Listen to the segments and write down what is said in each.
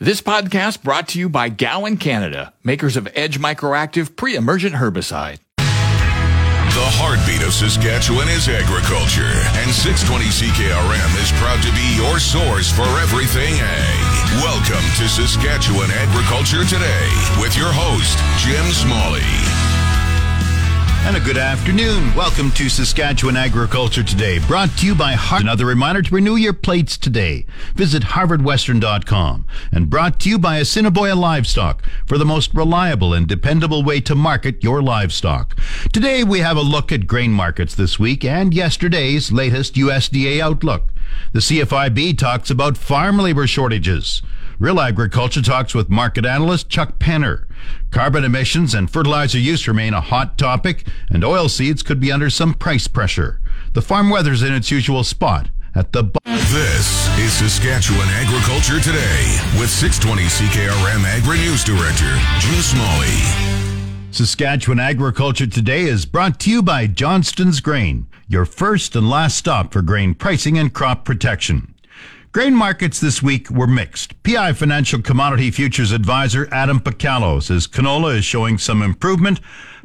This podcast brought to you by Gowan Canada, makers of Edge Microactive pre-emergent herbicide. The heartbeat of Saskatchewan is agriculture, and 620 CKRM is proud to be your source for everything ag. Welcome to Saskatchewan Agriculture Today with your host, Jim Smalley. And a good afternoon. Welcome to Saskatchewan Agriculture Today, brought to you by Harvard. Another reminder to renew your plates today. Visit harvardwestern.com and brought to you by Assiniboia Livestock for the most reliable and dependable way to market your livestock. Today we have a look at grain markets this week and yesterday's latest USDA outlook. The CFIB talks about farm labor shortages. Real Agriculture talks with market analyst Chuck Penner. Carbon emissions and fertilizer use remain a hot topic, and oilseeds could be under some price pressure. The farm weather's in its usual spot at the. Bu- This is Saskatchewan Agriculture Today with 620 CKRM Agri News Director, Jim Smalley. Saskatchewan Agriculture Today is brought to you by Johnston's Grain, your first and last stop for grain pricing and crop protection. Grain markets this week were mixed. PI Financial Commodity Futures Advisor Adam Picallo says canola is showing some improvement,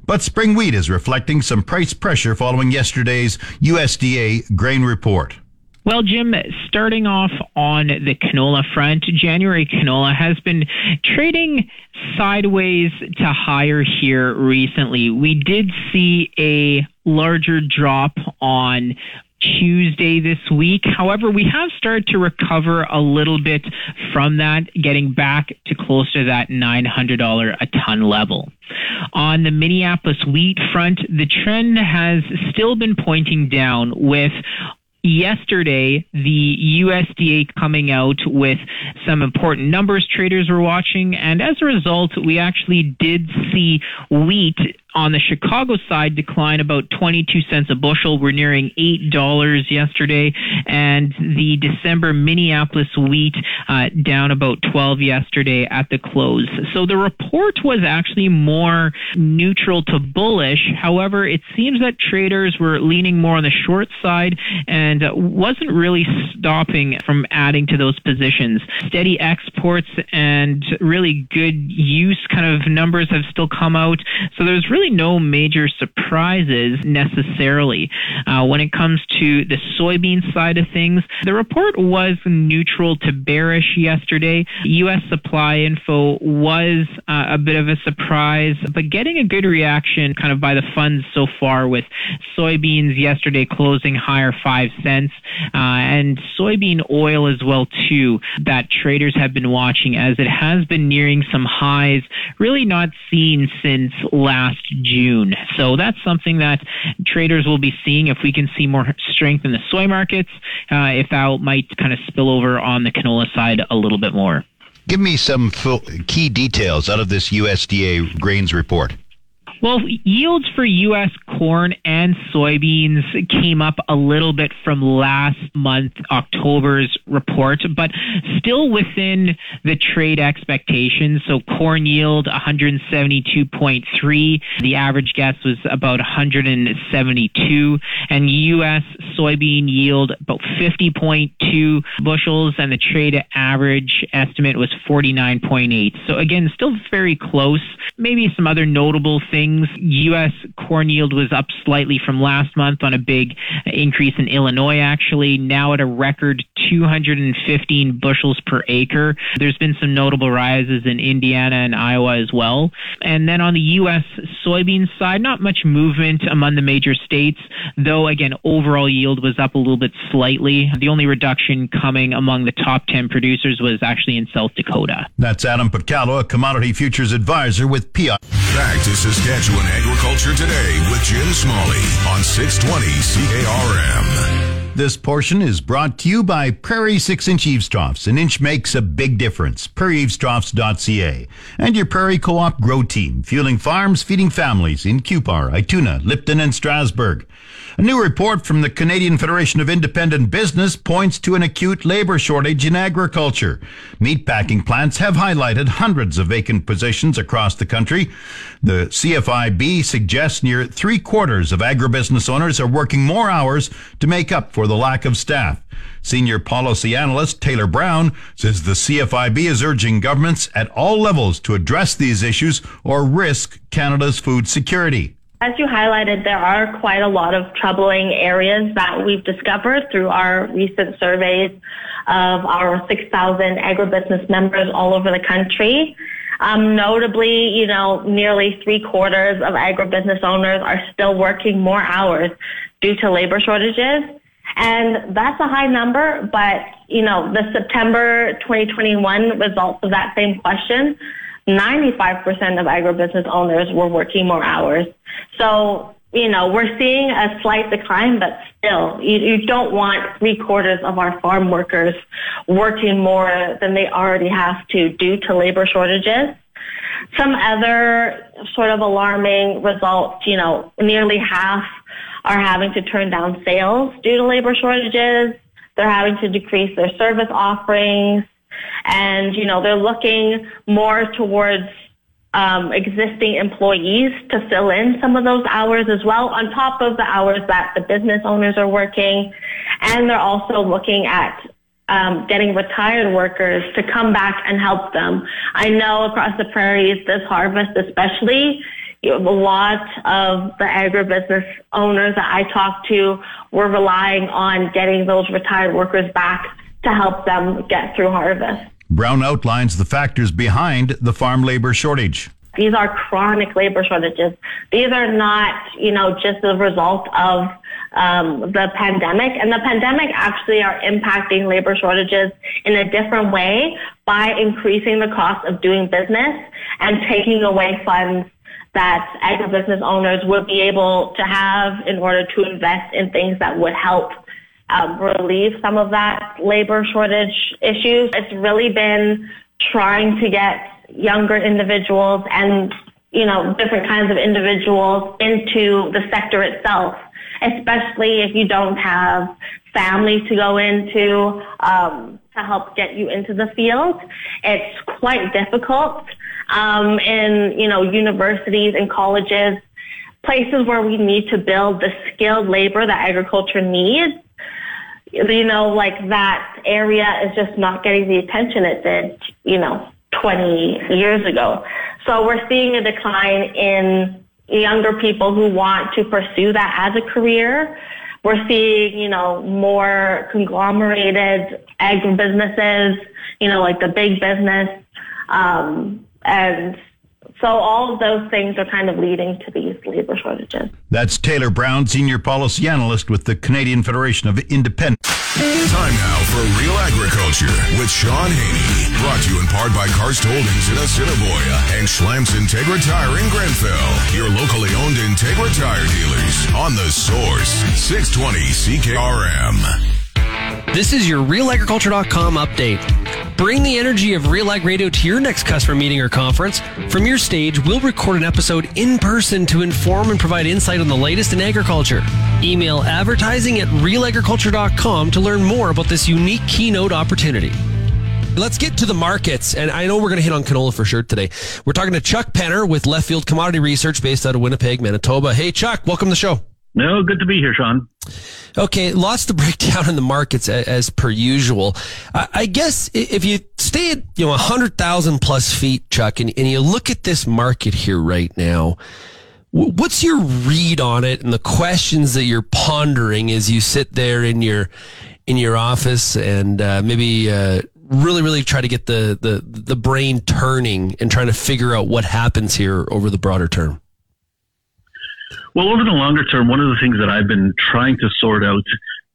but spring wheat is reflecting some price pressure following yesterday's USDA grain report. Well, Jim, starting off on the canola front, January canola has been trading sideways to higher here recently. We did see a larger drop on Tuesday this week. However, we have started to recover a little bit from that, getting back to close to that $900 a ton level. On the Minneapolis wheat front, the trend has still been pointing down with yesterday the USDA coming out with some important numbers traders were watching and as a result we actually did see wheat on the Chicago side decline about 22 cents a bushel. We're nearing $8 yesterday. And the December Minneapolis wheat uh, down about 12 yesterday at the close. So the report was actually more neutral to bullish. However, it seems that traders were leaning more on the short side and wasn't really stopping from adding to those positions. Steady exports and really good use kind of numbers have still come out. So there's really no major surprises necessarily. Uh, when it comes to the soybean side of things, the report was neutral to bearish yesterday. U.S. supply info was uh, a bit of a surprise, but getting a good reaction kind of by the funds so far with soybeans yesterday closing higher five cents uh, and soybean oil as well too that traders have been watching as it has been nearing some highs really not seen since last June. So that's something that traders will be seeing if we can see more strength in the soy markets, uh, if that might kind of spill over on the canola side a little bit more. Give me some key details out of this USDA grains report. Well, yields for U.S. corn and soybeans came up a little bit from last month, October's report, but still within the trade expectations. So corn yield 172.3. The average guess was about 172. And U.S. soybean yield about 50.2 bushels, and the trade average estimate was 49.8. So again, still very close. Maybe some other notable things things. U.S. corn yield was up slightly from last month on a big increase in Illinois, actually, now at a record 215 bushels per acre. There's been some notable rises in Indiana and Iowa as well. And then on the U.S. soybean side, not much movement among the major states, though, again, overall yield was up a little bit slightly. The only reduction coming among the top 10 producers was actually in South Dakota. That's Adam Picallo, a commodity futures advisor with PI. Back to Saskatchewan Agriculture Today with Jim Smalley on 620 CKRM. This portion is brought to you by Prairie 6 inch eaves An inch makes a big difference. PrairieEavesTroughs.ca. And your Prairie Co op Grow Team, fueling farms, feeding families in Cupar, Ituna, Lipton, and Strasbourg. A new report from the Canadian Federation of Independent Business points to an acute labor shortage in agriculture. Meatpacking plants have highlighted hundreds of vacant positions across the country. The CFIB suggests near three quarters of agribusiness owners are working more hours to make up for the lack of staff. Senior policy analyst Taylor Brown says the CFIB is urging governments at all levels to address these issues or risk Canada's food security. As you highlighted, there are quite a lot of troubling areas that we've discovered through our recent surveys of our 6,000 agribusiness members all over the country. Um, notably, you know, nearly three quarters of agribusiness owners are still working more hours due to labor shortages. And that's a high number, but, you know, the September 2021 results of that same question 95% of agribusiness owners were working more hours. So, you know, we're seeing a slight decline, but still, you, you don't want three quarters of our farm workers working more than they already have to due to labor shortages. Some other sort of alarming results, you know, nearly half are having to turn down sales due to labor shortages. They're having to decrease their service offerings. And, you know, they're looking more towards um, existing employees to fill in some of those hours as well, on top of the hours that the business owners are working. And they're also looking at um, getting retired workers to come back and help them. I know across the prairies this harvest especially, you know, a lot of the agribusiness owners that I talked to were relying on getting those retired workers back to help them get through harvest. Brown outlines the factors behind the farm labor shortage. These are chronic labor shortages. These are not, you know, just the result of um, the pandemic. And the pandemic actually are impacting labor shortages in a different way by increasing the cost of doing business and taking away funds that agribusiness owners would be able to have in order to invest in things that would help um, relieve some of that labor shortage issues. It's really been trying to get younger individuals and you know different kinds of individuals into the sector itself, especially if you don't have families to go into um, to help get you into the field. It's quite difficult um, in you know universities and colleges, places where we need to build the skilled labor that agriculture needs you know, like that area is just not getting the attention it did, you know, 20 years ago. So we're seeing a decline in younger people who want to pursue that as a career. We're seeing, you know, more conglomerated agribusinesses, you know, like the big business, um, and so all of those things are kind of leading to these labor shortages. That's Taylor Brown, Senior Policy Analyst with the Canadian Federation of Independent. Time now for Real Agriculture with Shaun Haney. Brought to you in part by Karst Holdings in Assiniboia and Schlamps Integra Tire in Grenfell. Your locally owned Integra Tire dealers on the source 620 CKRM. This is your RealAgriculture.com update. Bring the energy of Real Ag Radio to your next customer meeting or conference. From your stage, we'll record an episode in person to inform and provide insight on the latest in agriculture. Email advertising at realagriculture.com to learn more about this unique keynote opportunity. Let's get to the markets. And I know we're going to hit on canola for sure today. We're talking to Chuck Penner with Left Field Commodity Research based out of Winnipeg, Manitoba. Hey, Chuck, welcome to the show. No, good to be here, Shaun. Okay, lots to break down in the markets as, per usual. I, I, guess if you stay at you know 100,000 plus feet, Chuck, and, and you look at this market here right now, what's your read on it and the questions that you're pondering as you sit there in your in your office and uh, maybe uh, really really try to get the, the the brain turning and trying to figure out what happens here over the broader term? Well, over the longer term, one of the things that I've been trying to sort out,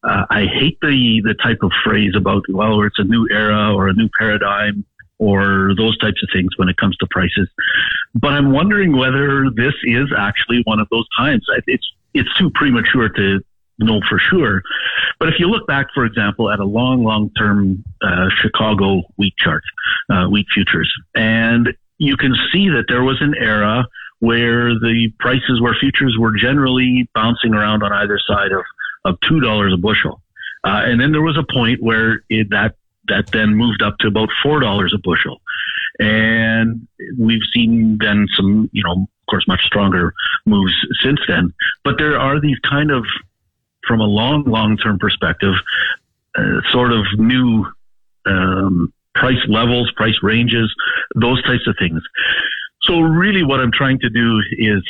uh, I hate the the type of phrase about well, it's a new era or a new paradigm or those types of things when it comes to prices. But I'm wondering whether this is actually one of those times. It's it's too premature to know for sure. But if you look back, for example, at a long, long term uh, Chicago wheat chart, uh, wheat futures, and you can see that there was an era where the prices where futures were generally bouncing around on either side of, of two dollars a bushel. Uh, and then there was a point where it, that that then moved up to about four dollars a bushel. And we've seen then some, you know, of course, much stronger moves since then. But there are these kind of, from a long, long term perspective, uh, sort of new um, price levels, price ranges, those types of things. So really, what I'm trying to do is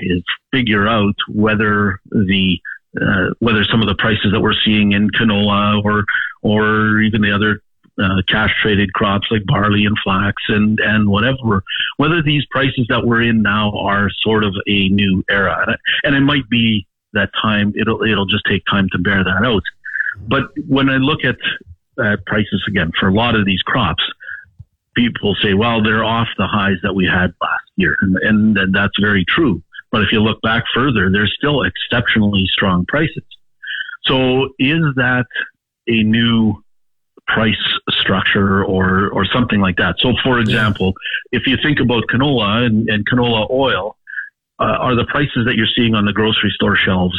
is figure out whether the uh, whether some of the prices that we're seeing in canola or or even the other uh, cash traded crops like barley and flax and and whatever, whether these prices that we're in now are sort of a new era, and it might be that time. It'll it'll just take time to bear that out. But when I look at uh, prices again for a lot of these crops, people say, well, they're off the highs that we had last year. And, and, that's very true. But if you look back further, there's still exceptionally strong prices. So is that a new price structure or, or something like that? So for example, if you think about canola and, and canola oil, uh, are the prices that you're seeing on the grocery store shelves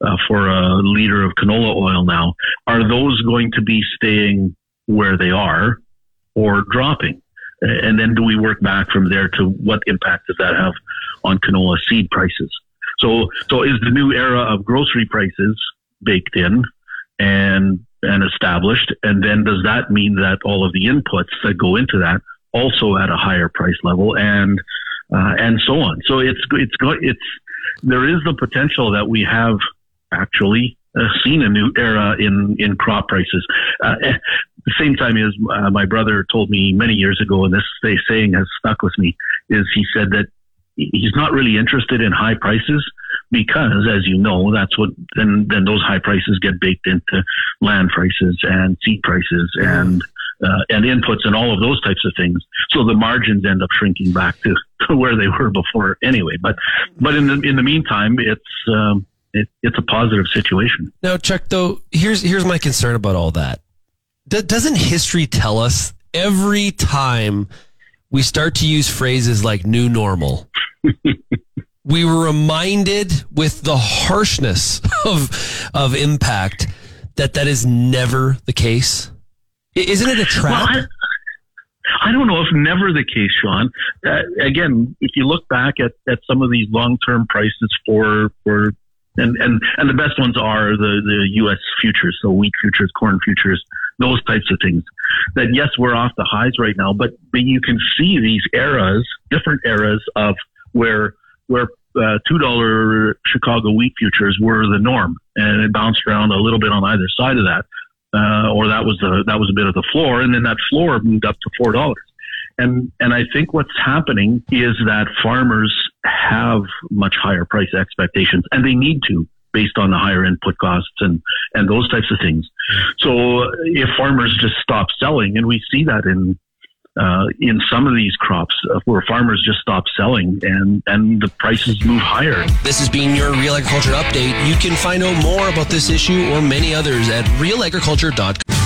uh, for a liter of canola oil now, are those going to be staying where they are or dropping? And then do we work back from there to what impact does that have on canola seed prices? So, so is the new era of grocery prices baked in and, and established? And then does that mean that all of the inputs that go into that also at a higher price level and, uh, and so on? So it's, it's, it's, there is the potential that we have actually seen a new era in, in crop prices. Uh, at the same time as uh, my brother told me many years ago, and this saying has stuck with me, is he said that he's not really interested in high prices because, as you know, that's what then then those high prices get baked into land prices and seed prices and uh, and inputs and all of those types of things. So the margins end up shrinking back to, to where they were before anyway. But but in the in the meantime, it's um, it, it's a positive situation. Now, Chuck, though, here's here's my concern about all that. D- doesn't history tell us every time we start to use phrases like "new normal"? we were reminded with the harshness of of impact that that is never the case. Isn't it a trap? Well, I, I, don't know if never the case, Shaun. Uh, again, if you look back at, at some of these long term prices for for and and and the best ones are the the U.S. futures, so wheat futures, corn futures, those types of things. That yes, we're off the highs right now, but but you can see these eras, different eras of where where uh, two dollar Chicago wheat futures were the norm, and it bounced around a little bit on either side of that, uh, or that was the that was a bit of the floor, and then that floor moved up to four dollars. And and I think what's happening is that farmers have much higher price expectations, and they need to based on the higher input costs and and those types of things. So if farmers just stop selling, and we see that in uh, in some of these crops uh, where farmers just stop selling and, and the prices move higher. This has been your Real Agriculture Update. You can find out more about this issue or many others at realagriculture.com.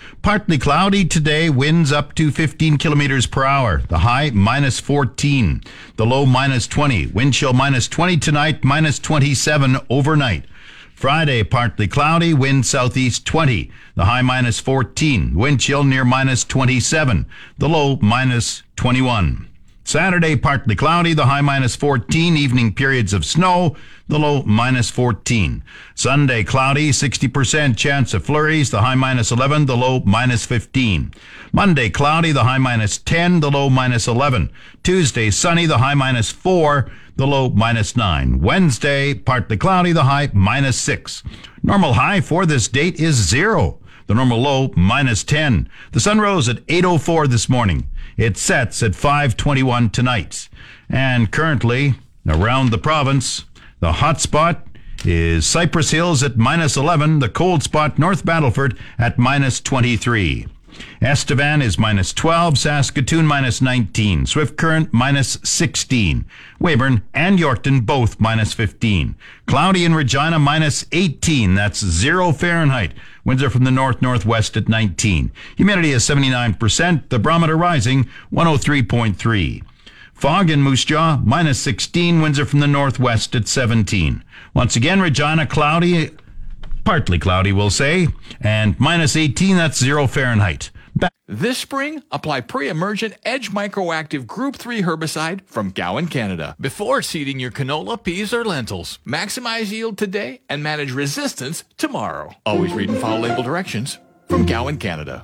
Partly cloudy today, winds up to 15 kilometers per hour. The high minus 14. The low minus 20. Wind chill minus 20 tonight, minus 27 overnight. Friday, partly cloudy, wind southeast 20. The high minus 14. Wind chill near minus 27. The low minus 21. Saturday, partly cloudy, the high minus 14, evening periods of snow, the low minus 14. Sunday, cloudy, 60% chance of flurries, the high minus 11, the low minus 15. Monday, cloudy, the high minus 10, the low minus 11. Tuesday, sunny, the high minus 4, the low minus 9. Wednesday, partly cloudy, the high minus 6. Normal high for this date is 0. The normal low minus 10. The sun rose at 8:04 this morning. It sets at 5:21 tonight. And currently around the province, the hot spot is Cypress Hills at minus 11, the cold spot North Battleford at minus 23. Estevan is minus 12, Saskatoon minus 19, Swift Current minus 16, Weyburn and Yorkton both minus 15, Cloudy in Regina minus 18, that's zero Fahrenheit. Winds are from the north northwest at 19. Humidity is 79%, the barometer rising 103.3. Fog in Moose Jaw, minus 16. Winds are from the northwest at 17. Once again, Regina, cloudy, partly cloudy, we'll say, and minus 18, that's zero Fahrenheit. Back- This spring, apply pre-emergent Edge Microactive Group 3 herbicide from Gowan, Canada, before seeding your canola, peas, or lentils. Maximize yield today and manage resistance tomorrow. Always read and follow label directions from Gowan, Canada.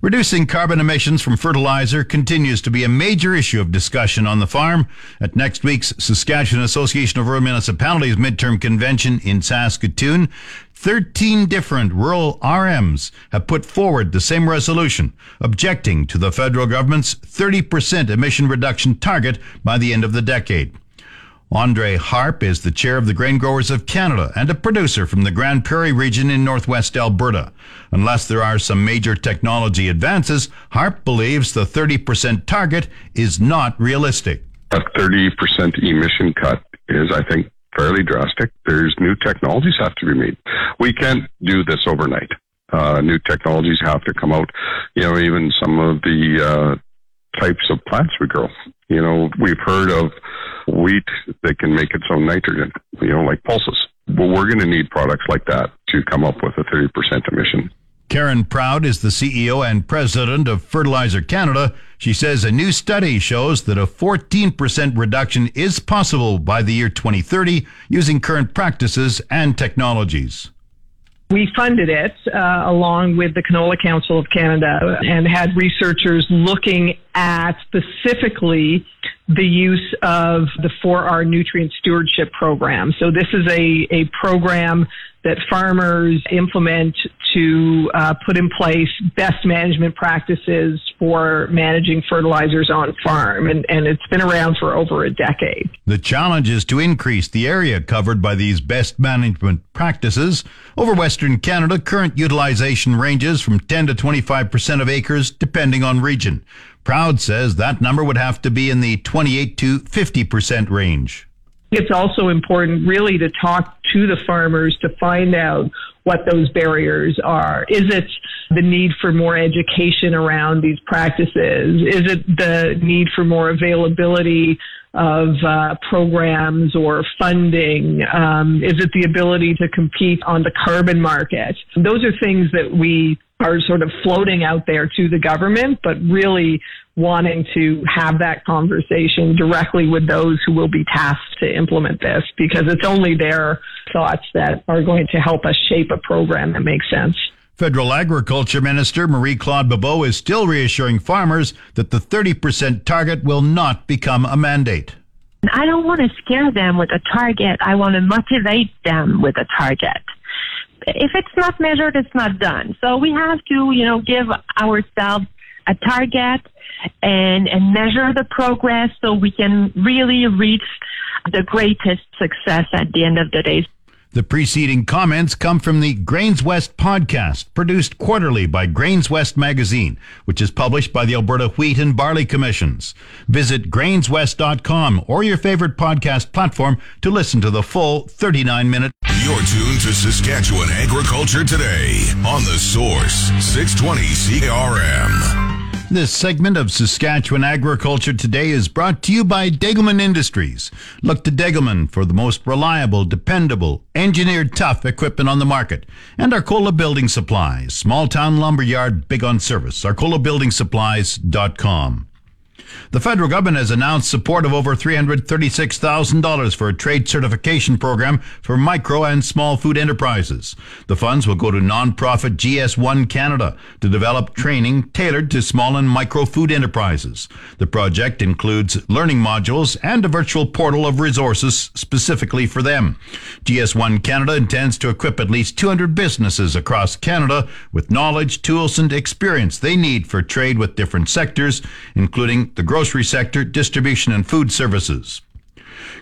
Reducing carbon emissions from fertilizer continues to be a major issue of discussion on the farm. At next week's Saskatchewan Association of Rural Municipalities midterm convention in Saskatoon, 13 different rural RMs have put forward the same resolution, objecting to the federal government's 30% emission reduction target by the end of the decade. Andre Harpe is the chair of the Grain Growers of Canada and a producer from the Grande Prairie region in northwest Alberta. Unless there are some major technology advances, Harpe believes the 30% target is not realistic. A 30% emission cut is, I think, fairly drastic. There's new technologies have to be made. We can't do this overnight. Uh, new technologies have to come out. You know, even some of the uh, types of plants we grow. You know, we've heard of wheat that can make its own nitrogen, you know, like pulses. Well, we're going to need products like that to come up with a 30% emission. Karen Proud is the CEO and president of Fertilizer Canada. She says a new study shows that a 14% reduction is possible by the year 2030 using current practices and technologies. We funded it uh, along with the Canola Council of Canada and had researchers looking at specifically the use of the 4R nutrient stewardship program. So this is a, a program that farmers implement to uh, put in place best management practices for managing fertilizers on farm. And, and it's been around for over a decade. The challenge is to increase the area covered by these best management practices. Over Western Canada, current utilization ranges from 10 to 25% of acres, depending on region. Proud says that number would have to be in the 28 to 50% range. It's also important really to talk to the farmers to find out what those barriers are. Is it the need for more education around these practices? Is it the need for more availability of uh, programs or funding? Um, is it the ability to compete on the carbon market? Those are things that we are sort of floating out there to the government, but really wanting to have that conversation directly with those who will be tasked to implement this because it's only their thoughts that are going to help us shape a program that makes sense. Federal Agriculture Minister Marie Claude Bibeau is still reassuring farmers that the 30% target will not become a mandate. I don't want to scare them with a target. I want to motivate them with a target. If it's not measured, it's not done. So we have to, you know, give ourselves a target and, and measure the progress so we can really reach the greatest success at the end of the day. The preceding comments come from the Grains West podcast, produced quarterly by Grains West magazine, which is published by the Alberta Wheat and Barley Commissions. Visit grainswest.com or your favorite podcast platform to listen to the full 39 minute. You're tuned to Saskatchewan Agriculture Today on the Source 620 CRM. This segment of Saskatchewan Agriculture Today is brought to you by Degelman Industries. Look to Degelman for the most reliable, dependable, engineered tough equipment on the market. And Arcola Building Supplies, small town lumberyard, big on service. ArcolaBuildingSupplies.com. The federal government has announced support of over $336,000 for a trade certification program for micro and small food enterprises. The funds will go to nonprofit GS1 Canada to develop training tailored to small and micro food enterprises. The project includes learning modules and a virtual portal of resources specifically for them. GS1 Canada intends to equip at least 200 businesses across Canada with knowledge, tools, and experience they need for trade with different sectors, including the grocery sector, distribution, and food services.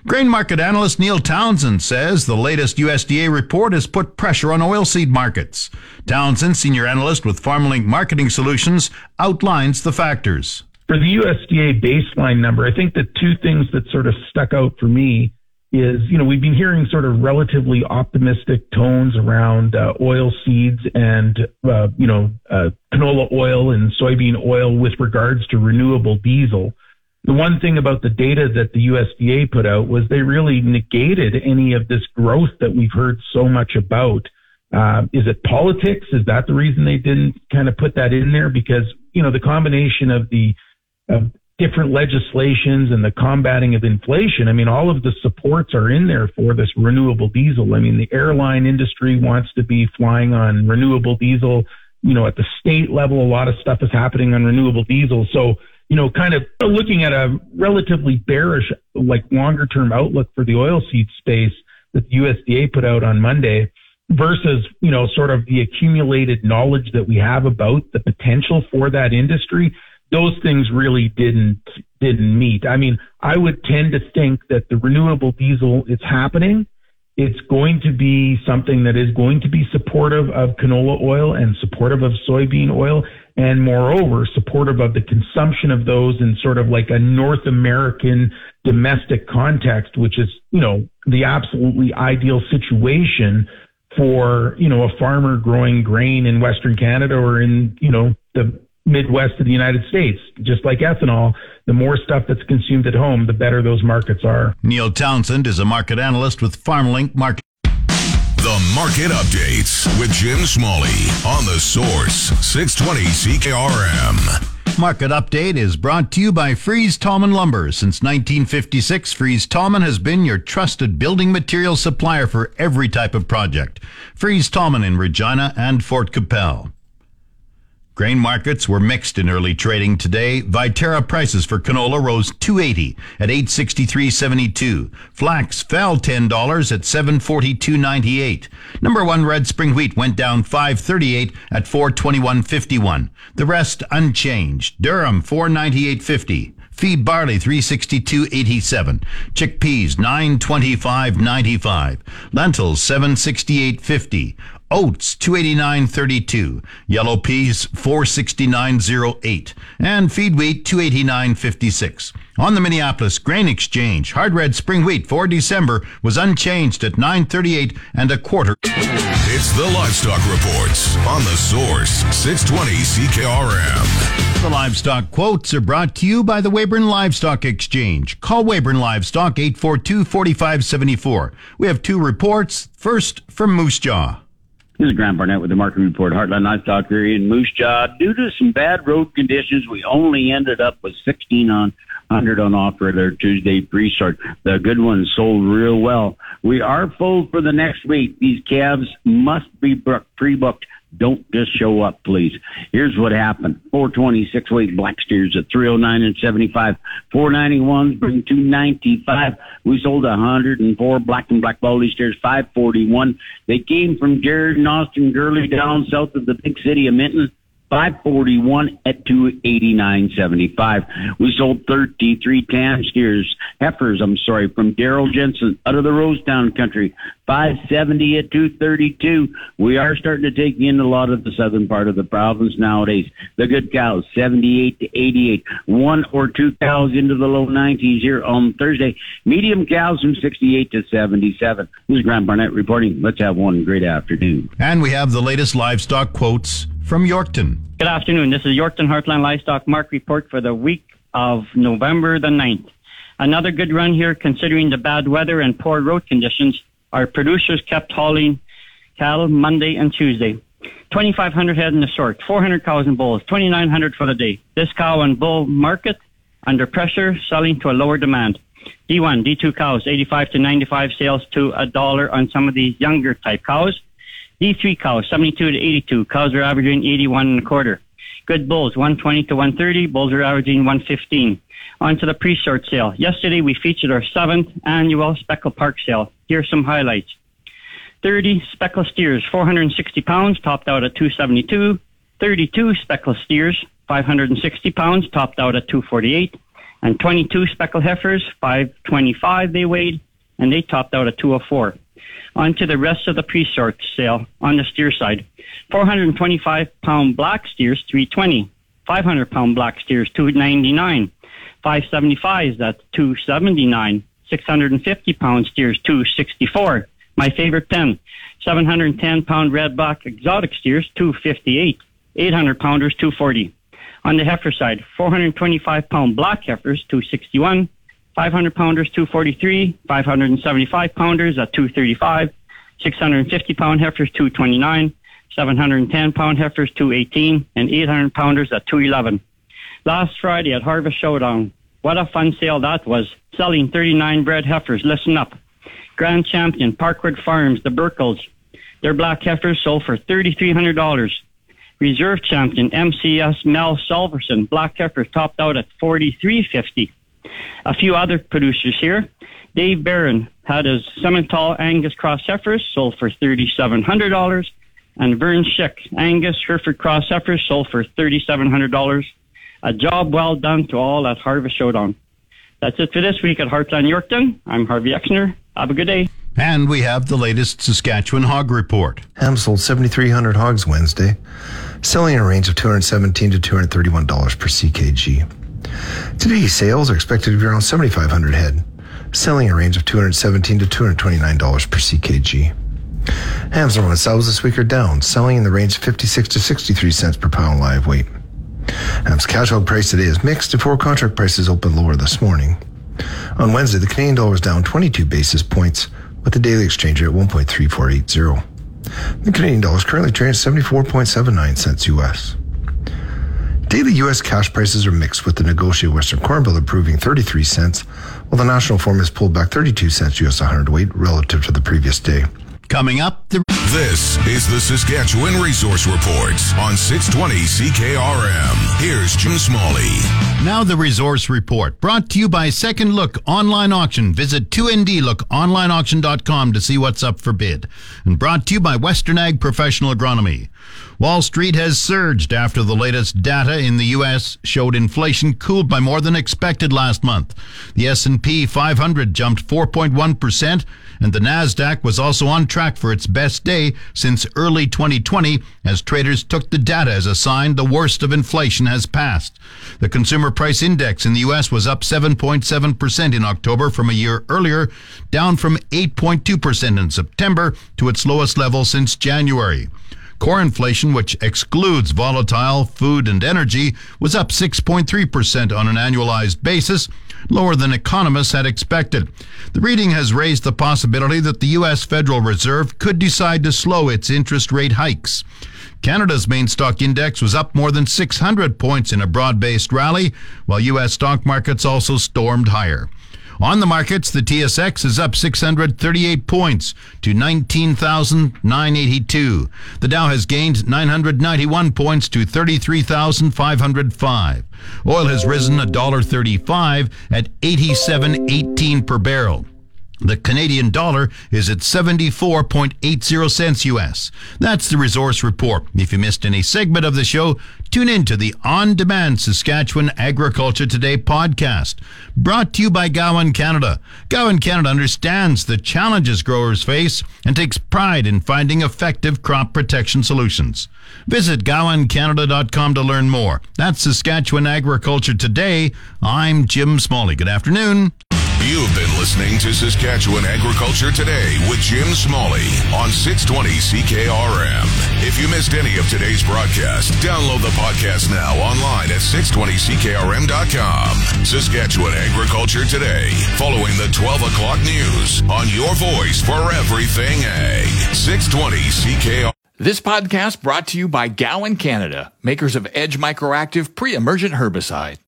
Grain market analyst Neil Townsend says the latest USDA report has put pressure on oilseed markets. Townsend, senior analyst with FarmLink Marketing Solutions, outlines the factors. For the USDA baseline number, I think the two things that sort of stuck out for me is, you know, we've been hearing sort of relatively optimistic tones around uh, oil seeds and, uh, you know, uh, canola oil and soybean oil with regards to renewable diesel. The one thing about the data that the USDA put out was they really negated any of this growth that we've heard so much about. Uh, is it politics? Is that the reason they didn't kind of put that in there? Because, you know, the combination of the, of different legislations and the combating of inflation. I mean, all of the supports are in there for this renewable diesel. I mean, the airline industry wants to be flying on renewable diesel. You know, at the state level, a lot of stuff is happening on renewable diesel. So, you know, kind of looking at a relatively bearish, like longer term outlook for the oilseed space that the USDA put out on Monday versus, you know, sort of the accumulated knowledge that we have about the potential for that industry those things really didn't didn't meet. I mean, I would tend to think that the renewable diesel is happening. It's going to be something that is going to be supportive of canola oil and supportive of soybean oil, and moreover, supportive of the consumption of those in sort of like a North American domestic context, which is, you know, the absolutely ideal situation for, you know, a farmer growing grain in Western Canada or in, you know, the Midwest of the United States. Just like ethanol, the more stuff that's consumed at home, the better those markets are. Neil Townsend is a market analyst with FarmLink Market. The Market Updates with Jim Smalley on the Source 620 CKRM. Market Update is brought to you by Fries Tallman Lumber. Since 1956, Fries Tallman has been your trusted building material supplier for every type of project. Fries Tallman in Regina and Fort Qu'Appelle. Grain markets were mixed in early trading today. Viterra prices for canola rose 280 at 863.72. Flax fell $10 at 742.98. Number 1 red spring wheat went down 538 at 421.51. The rest unchanged. Durum 498.50. Feed barley 362.87. Chickpeas 925.95. Lentils 768.50. Oats 289.32, yellow peas 469.08, and feed wheat 289.56. On the Minneapolis Grain Exchange, hard red spring wheat for December was unchanged at 9.38 and a quarter. It's the livestock reports on the Source 620 CKRM. The livestock quotes are brought to you by the Weyburn Livestock Exchange. Call Weyburn Livestock 842-4574. We have two reports. First from Moose Jaw. This is Grant Barnett with the Market Report. Heartland Livestock area in Moose Jaw. Due to some bad road conditions, we only ended up with 16 on 100 on offer at our Tuesday pre-start. The good ones sold real well. We are full for the next week. These calves must be pre-booked don't just show up, please. Here's what happened. 426 weight black steers at 309 and 75. 491s bring 295. We sold 104 black and black baldy steers, 541. They came from Jared and Austin Gurley down south of the big city of Minton. 541 at 289.75. We sold 33 tan steers, heifers, I'm sorry, from Daryl Jensen out of the Rosetown country. 570 at 232. We are starting to take in a lot of the southern part of the province nowadays. The good cows, 78 to 88. One or two cows into the low 90s here on Thursday. Medium cows from 68 to 77. This is Grant Barnett reporting. Let's have one great afternoon. And we have the latest livestock quotes from Yorkton. Good afternoon. This is Yorkton Heartland Livestock Mark report for the week of November the 9th. Another good run here considering the bad weather and poor road conditions. Our producers kept hauling cattle Monday and Tuesday. 2,500 head in the sort, 400 cows and bulls, 2,900 for the day. This cow and bull market under pressure, selling to a lower demand. D1, D2 cows, 85 to 95 sales to a dollar on some of these younger type cows. D3 cows, 72 to 82. Cows are averaging 81 and a quarter. Good bulls, 120 to 130. Bulls are averaging 115. On to the pre-sort sale. Yesterday we featured our seventh annual Speckle Park sale. Here's some highlights. 30 Speckle steers, 460 pounds, topped out at 272. 32 Speckle steers, 560 pounds, topped out at 248. And 22 Speckle heifers, 525 they weighed, and they topped out at 204 onto the rest of the pre-sort sale on the steer side. 425 pound black steers, 320. 500 pound black steers, 299. 575s at 279. 650 pound steers, 264. My favorite pen. 710 pound red buck exotic steers, 258. 800 pounders, 240. On the heifer side, 425 pound black heifers, 261. 500 pounders 243, 575 pounders at 235, 650 pound heifers 229, 710 pound heifers 218, and 800 pounders at 211. Last Friday at Harvest Showdown, what a fun sale that was, selling 39 bred heifers. Listen up. Grand Champion, Parkwood Farms, the Burkles. Their black heifers sold for $3,300. Reserve Champion, MCS Mel Solverson, black heifers topped out at 4350 a few other producers here. Dave Barron had his Simmental Angus Cross heifers sold for $3,700, and Vern Schick Angus Hereford Cross heifers sold for $3,700. A job well done to all at Harvest Showdown. That's it for this week at Heartland Yorkton. I'm Harvey Exner. Have a good day. And we have the latest Saskatchewan hog report. Ham sold 7,300 hogs Wednesday, selling in a range of 217 to $231 per CKG. Today's sales are expected to be around 7,500 head, selling a range of $217 to $229 per CKG. Hams on sows this week are down, selling in the range of 56 to 63 cents per pound live weight. Ham's cash hog price today is mixed before contract prices opened lower this morning. On Wednesday, the Canadian dollar was down 22 basis points, with the daily exchange rate at 1.3480. The Canadian dollar is currently trading at 74.79 cents US. Daily U.S. cash prices are mixed, with the negotiated Western Corn Belt improving 33 cents, while the national form has pulled back 32 cents U.S. 100 weight relative to the previous day. Coming up, the- this is the Saskatchewan Resource Report on 620 CKRM. Here's Jim Smalley. Now the Resource Report, brought to you by Second Look Online Auction. Visit 2ndlookonlineauction.com to see what's up for bid. And brought to you by Western Ag Professional Agronomy. Wall Street has surged after the latest data in the US showed inflation cooled by more than expected last month. The S&P 500 jumped 4.1% and the Nasdaq was also on track for its best day since early 2020 as traders took the data as a sign the worst of inflation has passed. The consumer price index in the US was up 7.7% in October from a year earlier, down from 8.2% in September to its lowest level since January. Core inflation, which excludes volatile food and energy, was up 6.3% on an annualized basis, lower than economists had expected. The reading has raised the possibility that the U.S. Federal Reserve could decide to slow its interest rate hikes. Canada's main stock index was up more than 600 points in a broad based rally, while U.S. stock markets also stormed higher. On the markets, the TSX is up 638 points to 19,982. The Dow has gained 991 points to 33,505. Oil has risen $1.35 at 87.18 per barrel. The Canadian dollar is at 74.80 cents US. That's the resource report. If you missed any segment of the show, tune in to the On Demand Saskatchewan Agriculture Today podcast, brought to you by Gowan Canada. Gowan Canada understands the challenges growers face and takes pride in finding effective crop protection solutions. Visit gowancanada.com to learn more. That's Saskatchewan Agriculture Today. I'm Jim Smalley. Good afternoon. You've been listening to Saskatchewan Agriculture Today with Jim Smalley on 620 CKRM. If you missed any of today's broadcast, download the podcast now online at 620CKRM.com. Saskatchewan Agriculture Today, following the 12 o'clock news on your voice for everything ag. 620 CKRM. This podcast brought to you by Gowan Canada, makers of Edge Microactive pre-emergent herbicide.